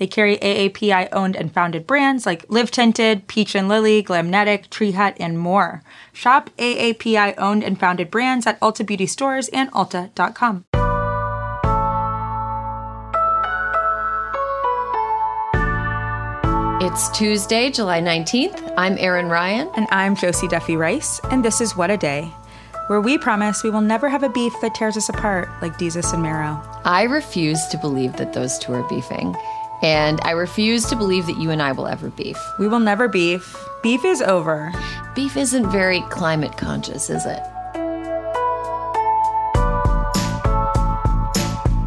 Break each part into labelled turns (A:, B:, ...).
A: They carry AAPI owned and founded brands like Live Tinted, Peach and Lily, Glamnetic, Tree Hut, and more. Shop AAPI owned and founded brands at Ulta Beauty stores and Ulta.com.
B: It's Tuesday, July 19th. I'm Erin Ryan.
A: And I'm Josie Duffy Rice, and this is What a Day, where we promise we will never have a beef that tears us apart like Desus and Mero.
B: I refuse to believe that those two are beefing. And I refuse to believe that you and I will ever beef.
A: We will never beef. Beef is over.
B: Beef isn't very climate conscious, is it?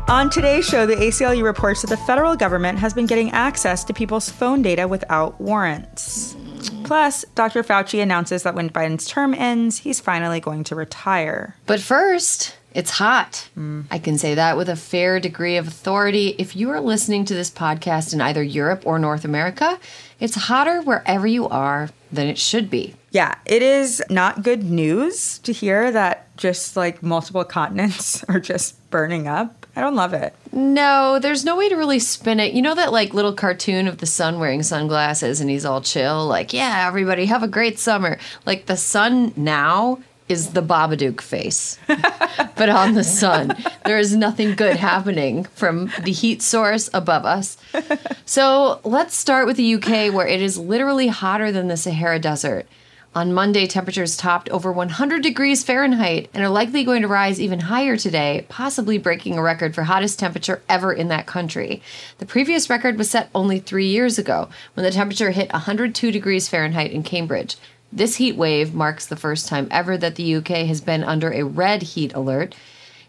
A: On today's show, the ACLU reports that the federal government has been getting access to people's phone data without warrants. Plus, Dr. Fauci announces that when Biden's term ends, he's finally going to retire.
B: But first, it's hot. Mm. I can say that with a fair degree of authority. If you are listening to this podcast in either Europe or North America, it's hotter wherever you are than it should be.
A: Yeah, it is not good news to hear that just like multiple continents are just burning up. I don't love it.
B: No, there's no way to really spin it. You know that like little cartoon of the sun wearing sunglasses and he's all chill, like, yeah, everybody have a great summer. Like the sun now is the Babadook face, but on the sun. There is nothing good happening from the heat source above us. So let's start with the UK, where it is literally hotter than the Sahara Desert. On Monday, temperatures topped over 100 degrees Fahrenheit and are likely going to rise even higher today, possibly breaking a record for hottest temperature ever in that country. The previous record was set only three years ago when the temperature hit 102 degrees Fahrenheit in Cambridge. This heat wave marks the first time ever that the UK has been under a red heat alert.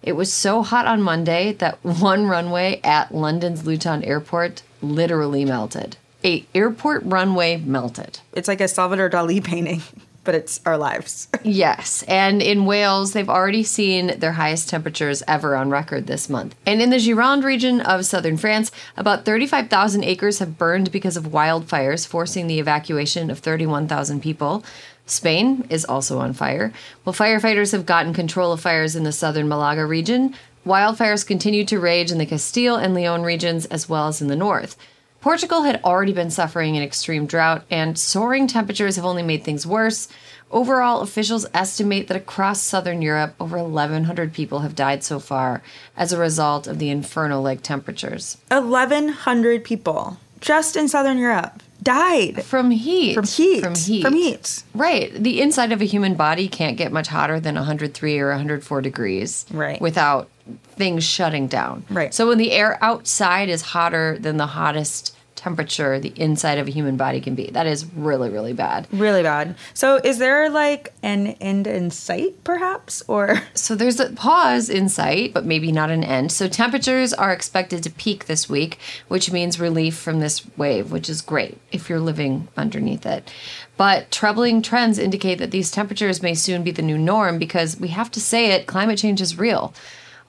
B: It was so hot on Monday that one runway at London's Luton Airport literally melted. A airport runway melted.
A: It's like a Salvador Dali painting but it's our lives.
B: yes. And in Wales, they've already seen their highest temperatures ever on record this month. And in the Gironde region of southern France, about 35,000 acres have burned because of wildfires, forcing the evacuation of 31,000 people. Spain is also on fire. While firefighters have gotten control of fires in the southern Malaga region, wildfires continue to rage in the Castile and Leon regions as well as in the north. Portugal had already been suffering an extreme drought, and soaring temperatures have only made things worse. Overall, officials estimate that across southern Europe, over 1,100 people have died so far as a result of the infernal like temperatures.
A: 1,100 people just in southern Europe died
B: from heat.
A: From heat.
B: From heat.
A: From heat.
B: Right. The inside of a human body can't get much hotter than 103 or 104 degrees.
A: Right.
B: Without things shutting down.
A: Right.
B: So when the air outside is hotter than the hottest temperature the inside of a human body can be. That is really, really bad.
A: Really bad. So, is there like an end in sight, perhaps? Or.
B: So, there's a pause in sight, but maybe not an end. So, temperatures are expected to peak this week, which means relief from this wave, which is great if you're living underneath it. But troubling trends indicate that these temperatures may soon be the new norm because we have to say it climate change is real.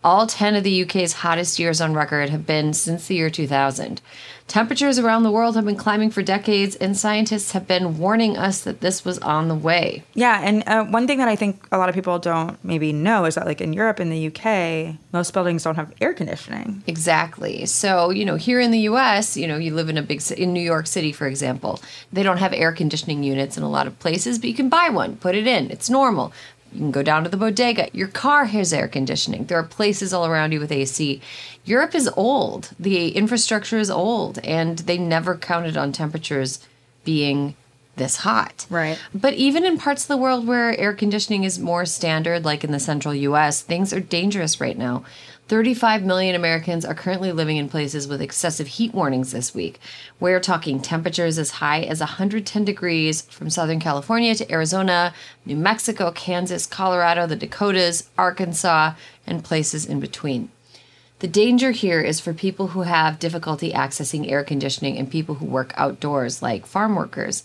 B: All 10 of the UK's hottest years on record have been since the year 2000. Temperatures around the world have been climbing for decades, and scientists have been warning us that this was on the way.
A: Yeah, and uh, one thing that I think a lot of people don't maybe know is that, like in Europe and the UK, most buildings don't have air conditioning.
B: Exactly. So, you know, here in the US, you know, you live in a big city, in New York City, for example, they don't have air conditioning units in a lot of places, but you can buy one, put it in. It's normal. You can go down to the bodega. Your car has air conditioning. There are places all around you with AC. Europe is old. The infrastructure is old, and they never counted on temperatures being this hot.
A: Right.
B: But even in parts of the world where air conditioning is more standard, like in the central US, things are dangerous right now. 35 million Americans are currently living in places with excessive heat warnings this week. We're talking temperatures as high as 110 degrees from Southern California to Arizona, New Mexico, Kansas, Colorado, the Dakotas, Arkansas, and places in between. The danger here is for people who have difficulty accessing air conditioning and people who work outdoors, like farm workers.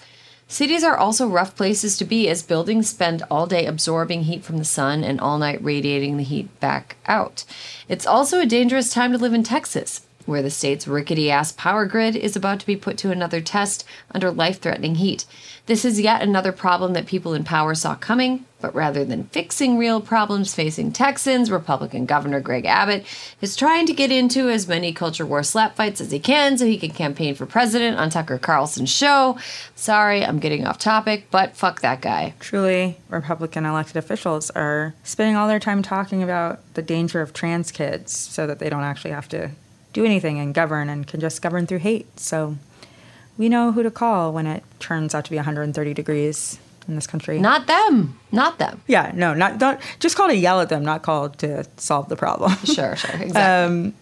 B: Cities are also rough places to be as buildings spend all day absorbing heat from the sun and all night radiating the heat back out. It's also a dangerous time to live in Texas, where the state's rickety ass power grid is about to be put to another test under life threatening heat. This is yet another problem that people in power saw coming, but rather than fixing real problems facing Texans, Republican Governor Greg Abbott is trying to get into as many culture war slap fights as he can so he can campaign for president on Tucker Carlson's show. Sorry, I'm getting off topic, but fuck that guy.
A: Truly, Republican elected officials are spending all their time talking about the danger of trans kids so that they don't actually have to do anything and govern and can just govern through hate. So we know who to call when it turns out to be 130 degrees in this country.
B: Not them. Not them.
A: Yeah, no, not don't just call to yell at them, not call to solve the problem.
B: Sure, sure, exactly.
A: Um,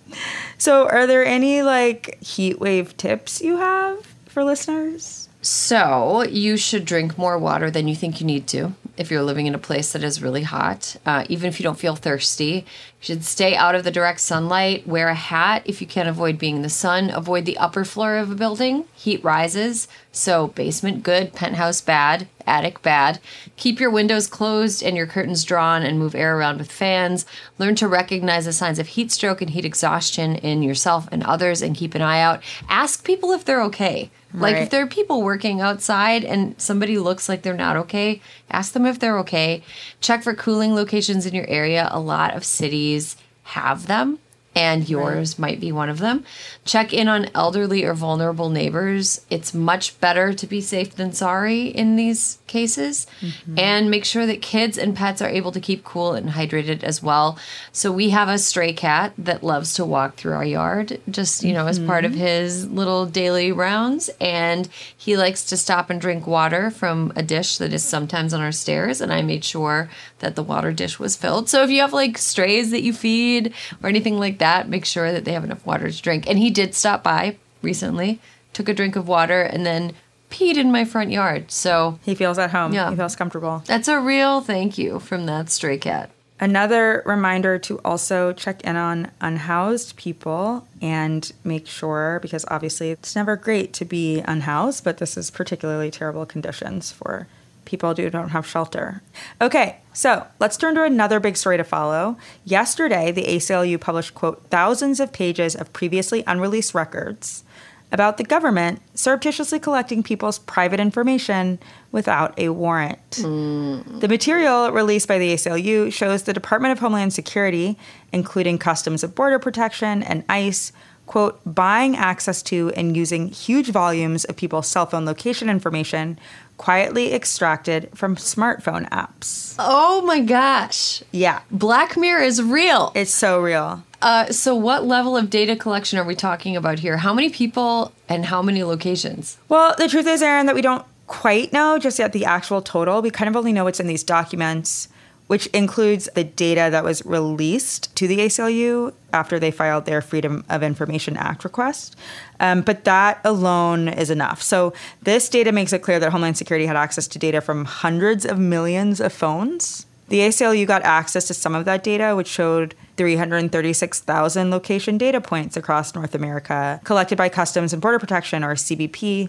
A: so, are there any like heat wave tips you have for listeners?
B: So, you should drink more water than you think you need to if you're living in a place that is really hot. Uh, even if you don't feel thirsty, you should stay out of the direct sunlight. Wear a hat if you can't avoid being in the sun. Avoid the upper floor of a building. Heat rises. So, basement good, penthouse bad, attic bad. Keep your windows closed and your curtains drawn and move air around with fans. Learn to recognize the signs of heat stroke and heat exhaustion in yourself and others and keep an eye out. Ask people if they're okay. Like
A: Right.
B: if there are people working outside and somebody looks like they're not okay, ask them if they're okay. Check for cooling locations in your area. A lot of cities have them, and yours might be one of them. Check in on elderly or vulnerable neighbors. It's much better to be safe than sorry in these cases. Mm-hmm. And make sure that kids and pets are able to keep cool and hydrated as well. So we have a stray cat that loves to walk through our yard, just, you know, as part of mm-hmm. his little daily rounds. And he likes to stop and drink water from a dish that is sometimes on our stairs. And I made sure that the water dish was filled. So if you have like strays that you feed or anything like that, make sure that they have enough water to drink. And he did stop by recently, took a drink of water, and then peed in my front yard. So
A: He feels at home.
B: Yeah.
A: He feels comfortable.
B: that's a real thank you from that stray cat.
A: Another reminder to also check in on unhoused people and make sure, because obviously it's never great to be unhoused, but this is particularly terrible conditions for people who don't have shelter. Okay, so let's turn to another big story to follow. Yesterday, the ACLU published, quote, thousands of pages of previously unreleased records about the government surreptitiously collecting people's private information without a warrant. Mm. The material released by the ACLU shows the Department of Homeland Security, including Customs and Border Protection and ICE, quote, buying access to and using huge volumes of people's cell phone location information quietly extracted from smartphone apps.
B: Oh my gosh.
A: Yeah,
B: Black Mirror is real.
A: it's so real.
B: Uh, so, what level of data collection are we talking about here? How many people and how many locations?
A: Well, the truth is, Erin, that we don't quite know just yet the actual total. We kind of only know what's in these documents, which includes the data that was released to the ACLU after they filed their Freedom of Information Act request. Um, but that alone is enough. So this data makes it clear that Homeland Security had access to data from hundreds of millions of phones. The ACLU got access to some of that data, which showed 336,000 location data points across North America, collected by Customs and Border Protection, or CBP.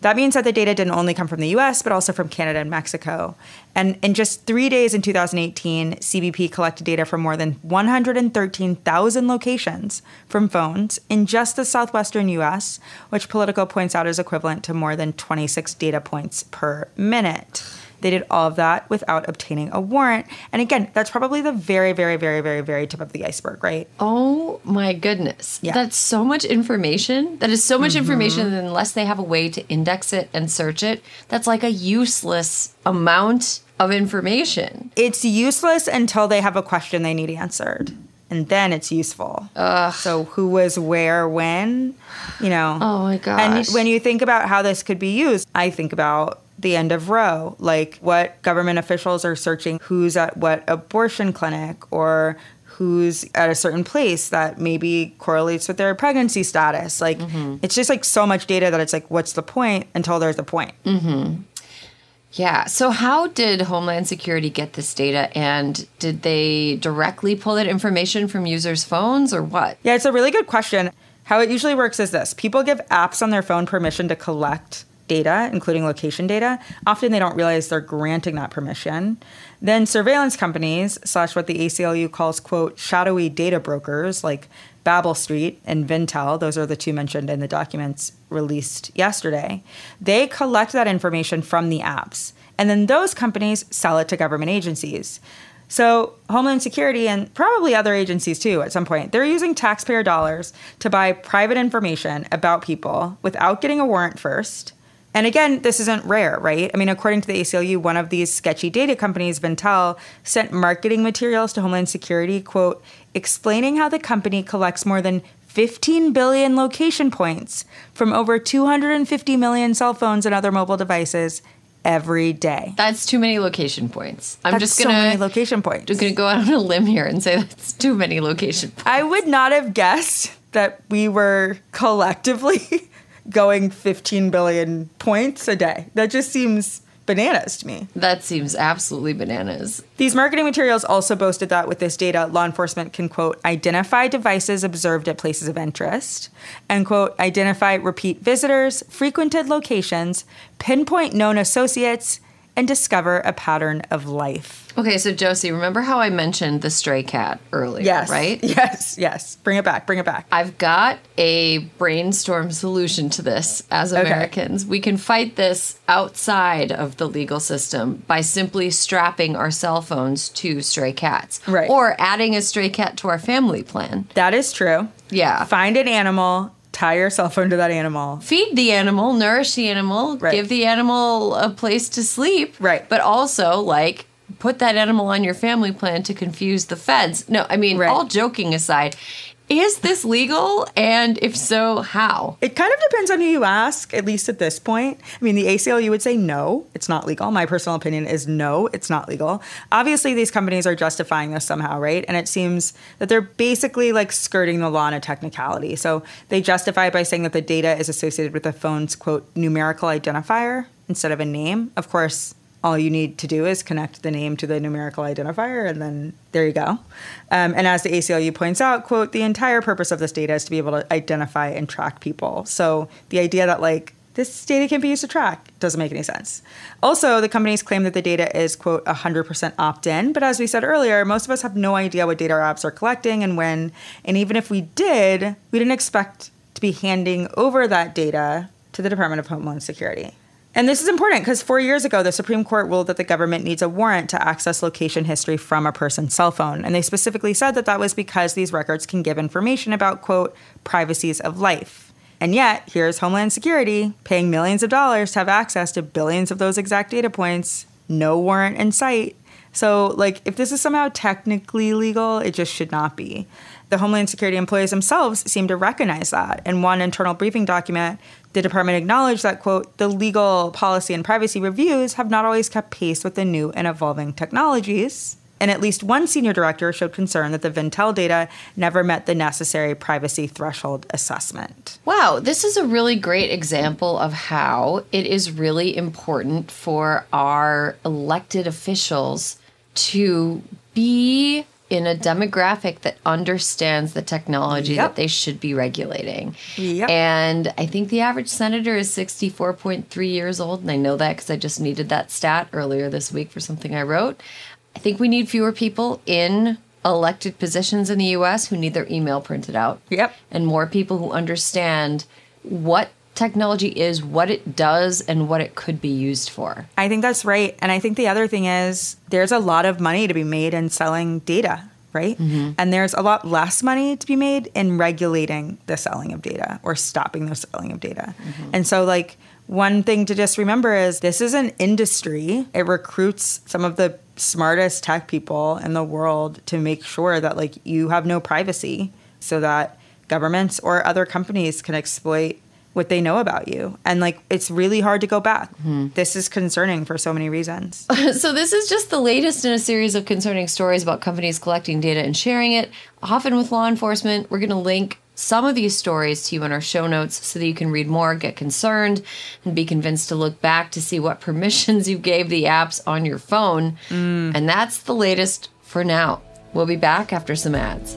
A: That means that the data didn't only come from the US, but also from Canada and Mexico. And in just three days in 2018, CBP collected data from more than 113,000 locations from phones in just the southwestern US, which Politico points out is equivalent to more than 26 data points per minute. They did all of that without obtaining a warrant. And again, that's probably the very, very, very, very, very tip of the iceberg, right?
B: Oh my goodness.
A: Yeah.
B: That's so much information. That is so much mm-hmm. information that unless they have a way to index it and search it, that's like a useless amount of information.
A: It's useless until they have a question they need answered. And then it's useful. Ugh. So who was where when, you know.
B: Oh my
A: god!
B: And
A: when you think about how this could be used, I think about the end of Roe, like what government officials are searching who's at what abortion clinic or who's at a certain place that maybe correlates with their pregnancy status. Like mm-hmm. it's just like so much data that it's like what's the point until there's a point. Mm-hmm.
B: Yeah. So, how did Homeland Security get this data? And did they directly pull that information from users' phones or what?
A: Yeah, it's a really good question. How it usually works is this people give apps on their phone permission to collect data, including location data, often they don't realize they're granting that permission. Then surveillance companies, slash what the ACLU calls, quote, shadowy data brokers like Babel Street and Venntel, those are the two mentioned in the documents released yesterday, they collect that information from the apps. And then those companies sell it to government agencies. So, Homeland Security and probably other agencies too at some point, they're using taxpayer dollars to buy private information about people without getting a warrant first. And again, this isn't rare, right? I mean, according to the ACLU, one of these sketchy data companies, Venntel, sent marketing materials to Homeland Security, quote, explaining how the company collects more than 15 billion location points from over 250 million cell phones and other mobile devices every day.
B: That's too many location points. I'm
A: That's
B: just gonna
A: many location points.
B: just gonna go out on a limb here and say that's too many location points.
A: I would not have guessed that we were collectively going 15 billion points a day. That just seems bananas to me.
B: That seems absolutely bananas.
A: These marketing materials also boasted that with this data, law enforcement can, quote, identify devices observed at places of interest, and, quote, identify repeat visitors, frequented locations, pinpoint known associates, and discover a pattern of life.
B: Okay, so Josie, remember how I mentioned the stray cat earlier,
A: Yes.
B: right?
A: Yes, yes. Bring it back, bring it back.
B: I've got a brainstorm solution to this as
A: Okay.
B: Americans. We can fight this outside of the legal system by simply strapping our cell phones to stray cats.
A: Right.
B: Or adding a stray cat to our family plan.
A: That is true.
B: Yeah.
A: Find an animal, tie yourself to that animal.
B: Feed the animal, nourish the animal,
A: Right.
B: give the animal a place to sleep.
A: Right.
B: But also, like, put that animal on your family plan to confuse the feds. No, I mean,
A: Right.
B: all joking aside, is this legal? And if so, how?
A: It kind of depends on who you ask, at least at this point. I mean, the ACLU would say no, it's not legal. My personal opinion is no, it's not legal. Obviously, these companies are justifying this somehow, right? And it seems that they're basically like skirting the law on a technicality. So they justify it by saying that the data is associated with the phone's quote numerical identifier instead of a name. Of course, all you need to do is connect the name to the numerical identifier and then there you go. Um, and as the aclu points out quote the entire purpose of this data is to be able to identify and track people. So the idea that like this data can be used to track doesn't make any sense. Also the companies claim that the data is quote 100% opt-in but as we said earlier most of us have no idea what data our apps are collecting and when and even if we did we didn't expect to be handing over that data to the department of homeland security and this is important because four years ago, the Supreme Court ruled that the government needs a warrant to access location history from a person's cell phone. And they specifically said that that was because these records can give information about, quote, privacies of life. And yet, here's Homeland Security paying millions of dollars to have access to billions of those exact data points, no warrant in sight. So, like, if this is somehow technically legal, it just should not be. The Homeland Security employees themselves seem to recognize that. In one internal briefing document, the department acknowledged that, quote, the legal policy and privacy reviews have not always kept pace with the new and evolving technologies. And at least one senior director showed concern that the Venntel data never met the necessary privacy threshold assessment.
B: Wow, this is a really great example of how it is really important for our elected officials to be in a demographic that understands the technology
A: Yep.
B: that they should be regulating.
A: Yep.
B: And I think the average senator is 64.3 years old. And I know that because I just needed that stat earlier this week for something I wrote. I think we need fewer people in elected positions in the US who need their email printed out
A: Yep.
B: and more people who understand what technology is, what it does, and what it could be used for.
A: I think that's right. And I think the other thing is there's a lot of money to be made in selling data, right? Mm-hmm. And there's a lot less money to be made in regulating the selling of data or stopping the selling of data. Mm-hmm. And so, like, one thing to just remember is this is an industry. It recruits some of the smartest tech people in the world to make sure that like you have no privacy so that governments or other companies can exploit what they know about you. And like it's really hard to go back. Mm-hmm. This is concerning for so many reasons.
B: so, this is just the latest in a series of concerning stories about companies collecting data and sharing it, often with law enforcement. We're going to link some of these stories to you in our show notes so that you can read more, get concerned, and be convinced to look back to see what permissions you gave the apps on your phone. Mm. And that's the latest for now. We'll be back after some ads.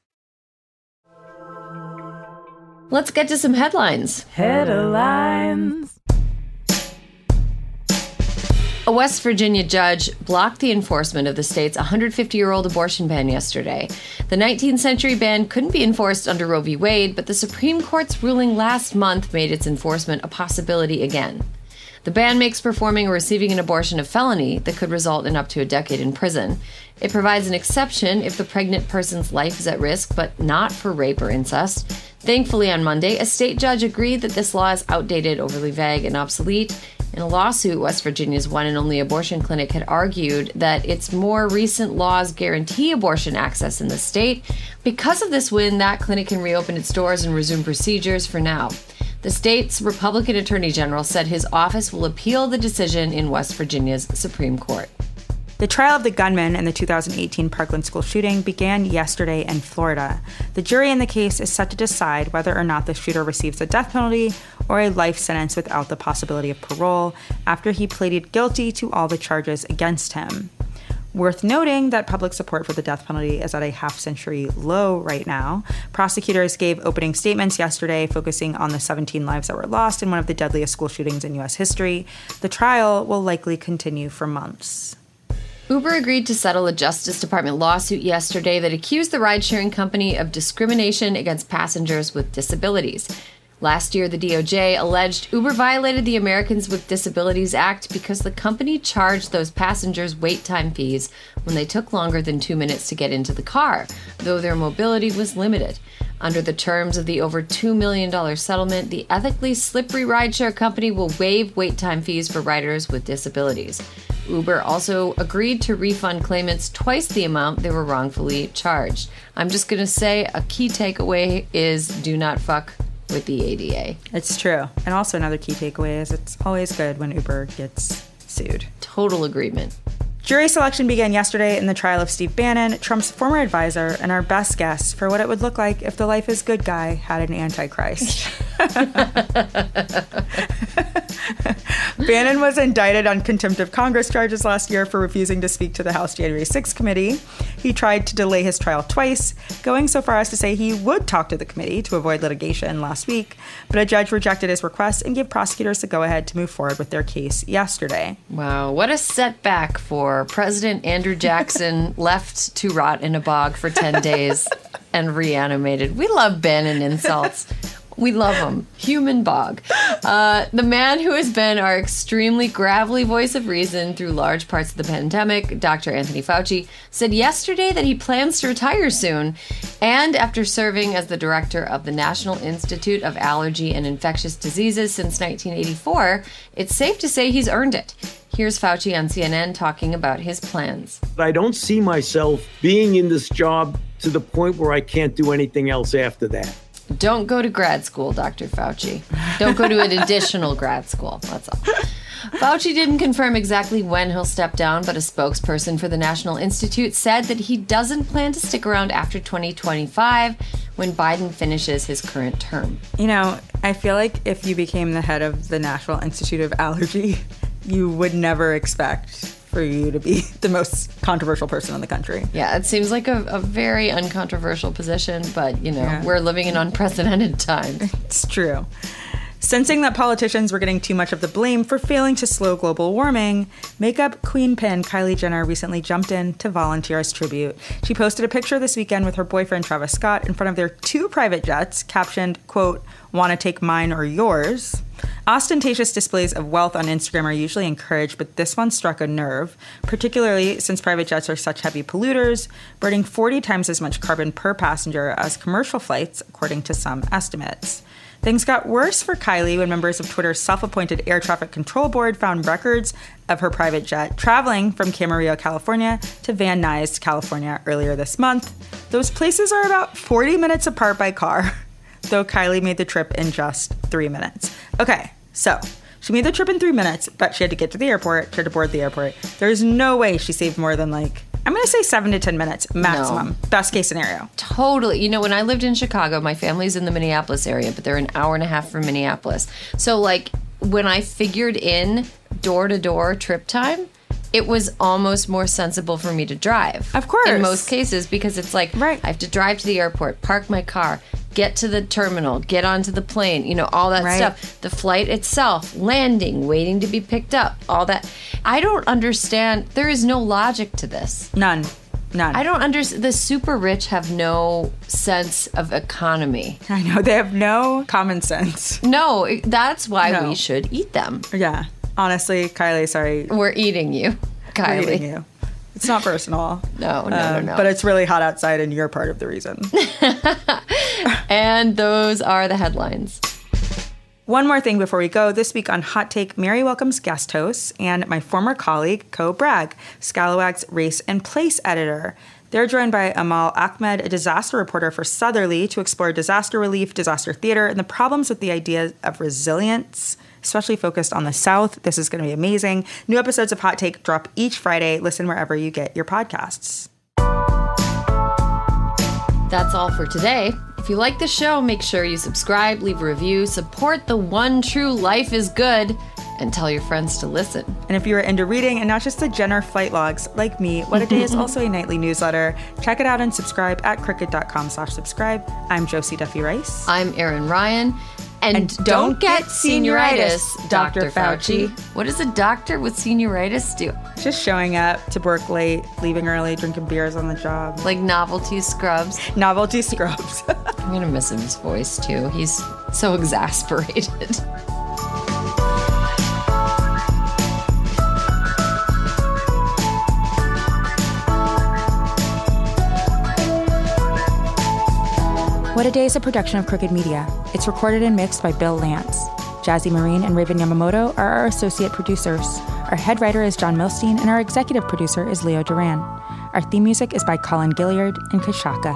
B: Let's get to some headlines.
C: Headlines.
B: A West Virginia judge blocked the enforcement of the state's 150 year old abortion ban yesterday. The 19th century ban couldn't be enforced under Roe v. Wade, but the Supreme Court's ruling last month made its enforcement a possibility again. The ban makes performing or receiving an abortion a felony that could result in up to a decade in prison. It provides an exception if the pregnant person's life is at risk, but not for rape or incest. Thankfully, on Monday, a state judge agreed that this law is outdated, overly vague, and obsolete. In a lawsuit, West Virginia's one and only abortion clinic had argued that its more recent laws guarantee abortion access in the state. Because of this win, that clinic can reopen its doors and resume procedures for now. The state's Republican Attorney General said his office will appeal the decision in West Virginia's Supreme Court.
A: The trial of the gunman in the 2018 Parkland school shooting began yesterday in Florida. The jury in the case is set to decide whether or not the shooter receives a death penalty or a life sentence without the possibility of parole after he pleaded guilty to all the charges against him. Worth noting that public support for the death penalty is at a half century low right now. Prosecutors gave opening statements yesterday focusing on the 17 lives that were lost in one of the deadliest school shootings in U.S. history. The trial will likely continue for months.
B: Uber agreed to settle a Justice Department lawsuit yesterday that accused the ride sharing company of discrimination against passengers with disabilities. Last year, the DOJ alleged Uber violated the Americans with Disabilities Act because the company charged those passengers wait time fees when they took longer than two minutes to get into the car, though their mobility was limited. Under the terms of the over $2 million settlement, the ethically slippery rideshare company will waive wait time fees for riders with disabilities. Uber also agreed to refund claimants twice the amount they were wrongfully charged. I'm just going to say a key takeaway is do not fuck with the ADA.
A: It's true. And also, another key takeaway is it's always good when Uber gets sued.
B: Total agreement.
A: Jury selection began yesterday in the trial of Steve Bannon, Trump's former advisor, and our best guess for what it would look like if the Life is Good guy had an Antichrist. Bannon was indicted on contempt of Congress charges last year for refusing to speak to the House January 6 committee. He tried to delay his trial twice, going so far as to say he would talk to the committee to avoid litigation last week, but a judge rejected his request and gave prosecutors the go ahead to move forward with their case yesterday.
B: Wow, what a setback for President Andrew Jackson, left to rot in a bog for 10 days and reanimated. We love Bannon insults. We love him. Human bog. Uh, the man who has been our extremely gravelly voice of reason through large parts of the pandemic, Dr. Anthony Fauci, said yesterday that he plans to retire soon. And after serving as the director of the National Institute of Allergy and Infectious Diseases since 1984, it's safe to say he's earned it. Here's Fauci on CNN talking about his plans.
D: I don't see myself being in this job to the point where I can't do anything else after that.
B: Don't go to grad school, Dr. Fauci. Don't go to an additional grad school. That's all. Fauci didn't confirm exactly when he'll step down, but a spokesperson for the National Institute said that he doesn't plan to stick around after 2025 when Biden finishes his current term.
A: You know, I feel like if you became the head of the National Institute of Allergy, you would never expect for you to be the most controversial person in the country.
B: Yeah, it seems like a, a very uncontroversial position, but you know,
A: Yeah.
B: we're living in unprecedented times.
A: It's true. Sensing that politicians were getting too much of the blame for failing to slow global warming, makeup queen pin Kylie Jenner recently jumped in to volunteer as tribute. She posted a picture this weekend with her boyfriend Travis Scott in front of their two private jets, captioned, quote, wanna take mine or yours? Ostentatious displays of wealth on Instagram are usually encouraged, but this one struck a nerve, particularly since private jets are such heavy polluters, burning 40 times as much carbon per passenger as commercial flights, according to some estimates. Things got worse for Kylie when members of Twitter's self appointed air traffic control board found records of her private jet traveling from Camarillo, California to Van Nuys, California earlier this month. Those places are about 40 minutes apart by car, though Kylie made the trip in just three minutes. Okay, so she made the trip in three minutes, but she had to get to the airport, she had to board the airport. There's no way she saved more than like, I'm gonna say seven to 10 minutes maximum. Best case scenario.
B: Totally. You know, when I lived in Chicago, my family's in the Minneapolis area, but they're an hour and a half from Minneapolis. So, like, when I figured in door to door trip time, it was almost more sensible for me to drive.
A: Of course.
B: In most cases, because it's like,
A: Right.
B: I have to drive to the airport, park my car, get to the terminal, get onto the plane, you know, all that
A: Right.
B: stuff. The flight itself, landing, waiting to be picked up, all that. I don't understand. There is no logic to this.
A: None. None.
B: I don't understand. The super rich have no sense of economy.
A: I know they have no common sense.
B: No, that's why
A: No.
B: we should eat them.
A: Yeah. Honestly, Kylie, sorry.
B: We're eating you, Kylie.
A: eating you. It's not personal.
B: No, no,
A: Um,
B: no, no.
A: But it's really hot outside, and you're part of the reason.
B: and those are the headlines.
A: One more thing before we go. This week on Hot Take, Mary welcomes guest hosts and my former colleague, Ko Bragg, Scalawag's race and place editor. They're joined by Amal Ahmed, a disaster reporter for Southerly, to explore disaster relief, disaster theater, and the problems with the idea of resilience, especially focused on the South. This is going to be amazing. New episodes of Hot Take drop each Friday. Listen wherever you get your podcasts.
B: That's all for today. If you like the show, make sure you subscribe, leave a review, support the one true life is good, and tell your friends to listen.
A: And if you are into reading and not just the Jenner flight logs like me, What a Day is also a nightly newsletter. Check it out and subscribe at crooked.com slash subscribe. I'm Josie Duffy Rice.
B: I'm Erin Ryan. And,
A: And
B: don't,
A: don't
B: get
A: get
B: senioritis,
A: senioritis,
B: Dr. Fauci.
A: Fauci.
B: What does a doctor with senioritis do?
A: Just showing up to work late, leaving early, drinking beers on the job.
B: Like novelty scrubs.
A: Novelty scrubs.
B: I'm gonna miss him. his voice too. He's so exasperated.
A: What a Day is a production of Crooked Media. It's recorded and mixed by Bill Lance. Jazzy Marine and Raven Yamamoto are our associate producers. Our head writer is Jon Millstein, and our executive producer is Leo Duran. Our theme music is by Colin Gilliard and Kashaka.